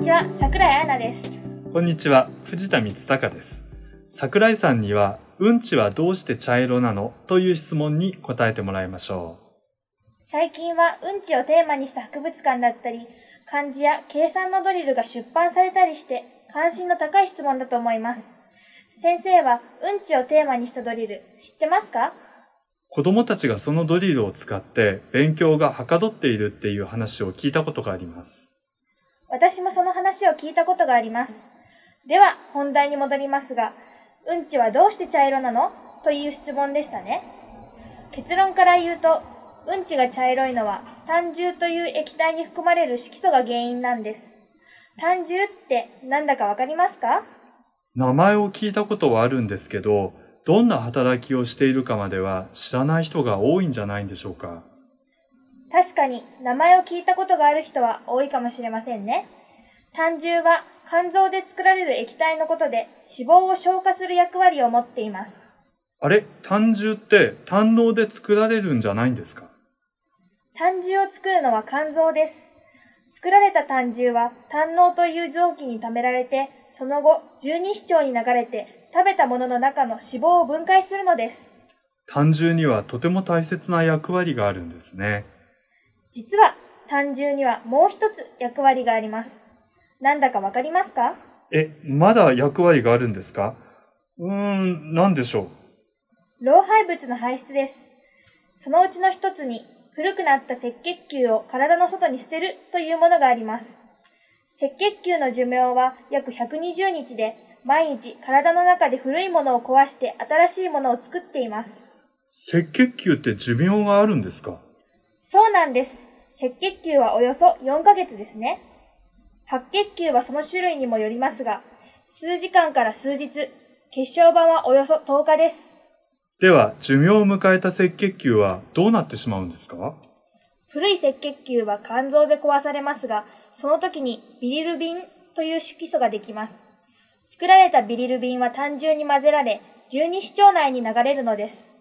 にちは、桜井彩奈です。こんにちは、藤田光隆です。桜井さんには、うんちはどうして茶色なのという質問に答えてもらいましょ最近はうんちをテーマにした博物館だったり、漢字や計算のドリルが出版されたりして、関心の高い質問だと思います。先生はうんちをテーマにしたドリル、知ってますか？う。子供たちがそのドリルを使って勉強がはかどっているっていう話を聞いたことがあります。私もその話を聞いたことがあります。では、本題に戻りますが、うんちはどうして茶色なのという質問でしたね。結論から言うと、うんちが茶色いのは単重という液体に含まれる色素が原因なんです。単重ってなんだかわかりますか？名前を聞いたことはあるんですけど、どんな働きをしているかまでは知らない人が多いんじゃないんでしょうか？確かに名前を聞いたことがある人は多いかもしれませんね。単重は肝臓で作られる液体のことで脂肪を消化する役割を持っています。あれ？単重って胆嚢で作られるんじゃないんですか？胆汁を作るのは肝臓です。作られた胆汁は胆嚢という臓器に溜められて、その後十二指腸に流れて食べたものの中の脂肪を分解するのです。胆汁にはとても大切な役割があるんですね。実は胆汁にはもう一つ役割があります。なんだかわかりますか？え、まだ役割があるんですか？うーん、なんでしょう？老廃物の排出です。そのうちの一つに古くなった赤血球を体の外に捨てるというものがあります。赤血球の寿命は約120日で、毎日体の中で古いものを壊して新しいものを作っています。赤血球って寿命があるんですか？そうなんです。赤血球はおよそ4ヶ月ですね。白血球はその種類にもよりますが、数時間から数日、血小板はおよそ10日です。では、寿命を迎えた赤血球はどうなってしまうんですか？古い赤血球は肝臓で壊されますが、その時にビリルビンという色素ができます。作られたビリルビンは単純に混ぜられ、十二指腸内に流れるのです。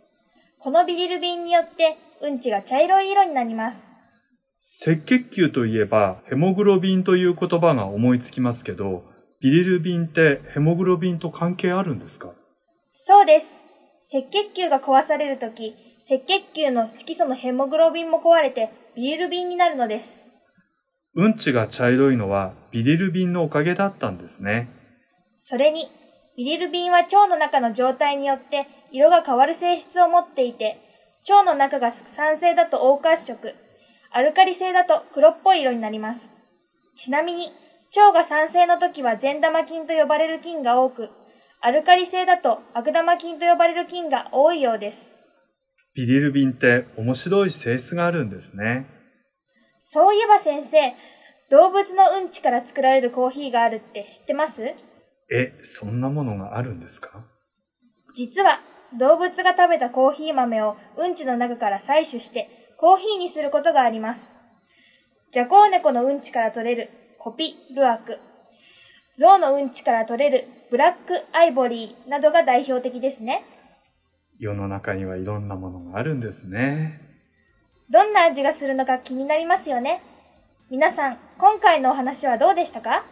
このビリルビンによって、うんちが茶色い色になります。赤血球といえば、ヘモグロビンという言葉が思いつきますけど、ビリルビンってヘモグロビンと関係あるんですか？そうです。赤血球が壊されるとき、赤血球の色素のヘモグロビンも壊れてビリルビンになるのです。うんちが茶色いのはビリルビンのおかげだったんですね。それに、ビリルビンは腸の中の状態によって色が変わる性質を持っていて、腸の中が酸性だと黄褐色、アルカリ性だと黒っぽい色になります。ちなみに、腸が酸性の時は善玉菌と呼ばれる菌が多く、アルカリ性だと悪玉菌と呼ばれる菌が多いようです。ビリルビンって面白い性質があるんですね。そういえば先生、動物のうんちから作られるコーヒーがあるって知ってます？え、そんなものがあるんですか？実は動物が食べたコーヒー豆をうんちの中から採取してコーヒーにすることがあります。ジャコウネコのうんちから取れるコピ・ルアク、ゾウのうんちから取れるブラック・アイボリーなどが代表的ですね。世の中にはいろんなものがあるんですね。どんな味がするのか気になりますよね。皆さん、今回のお話はどうでしたか？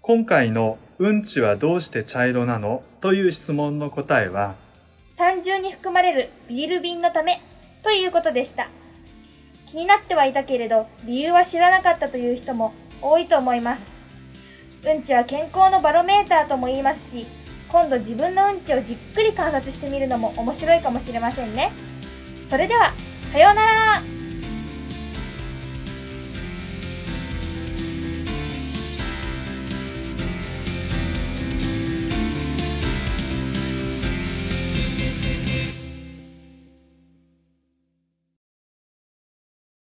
今回のうんちはどうして茶色なの？という質問の答えは、単純に含まれるビリルビンのためということでした。気になってはいたけれど、理由は知らなかったという人も多いと思います。うんちは健康のバロメーターとも言いますし、今度自分のうんちをじっくり観察してみるのも面白いかもしれませんね。それでは、さようなら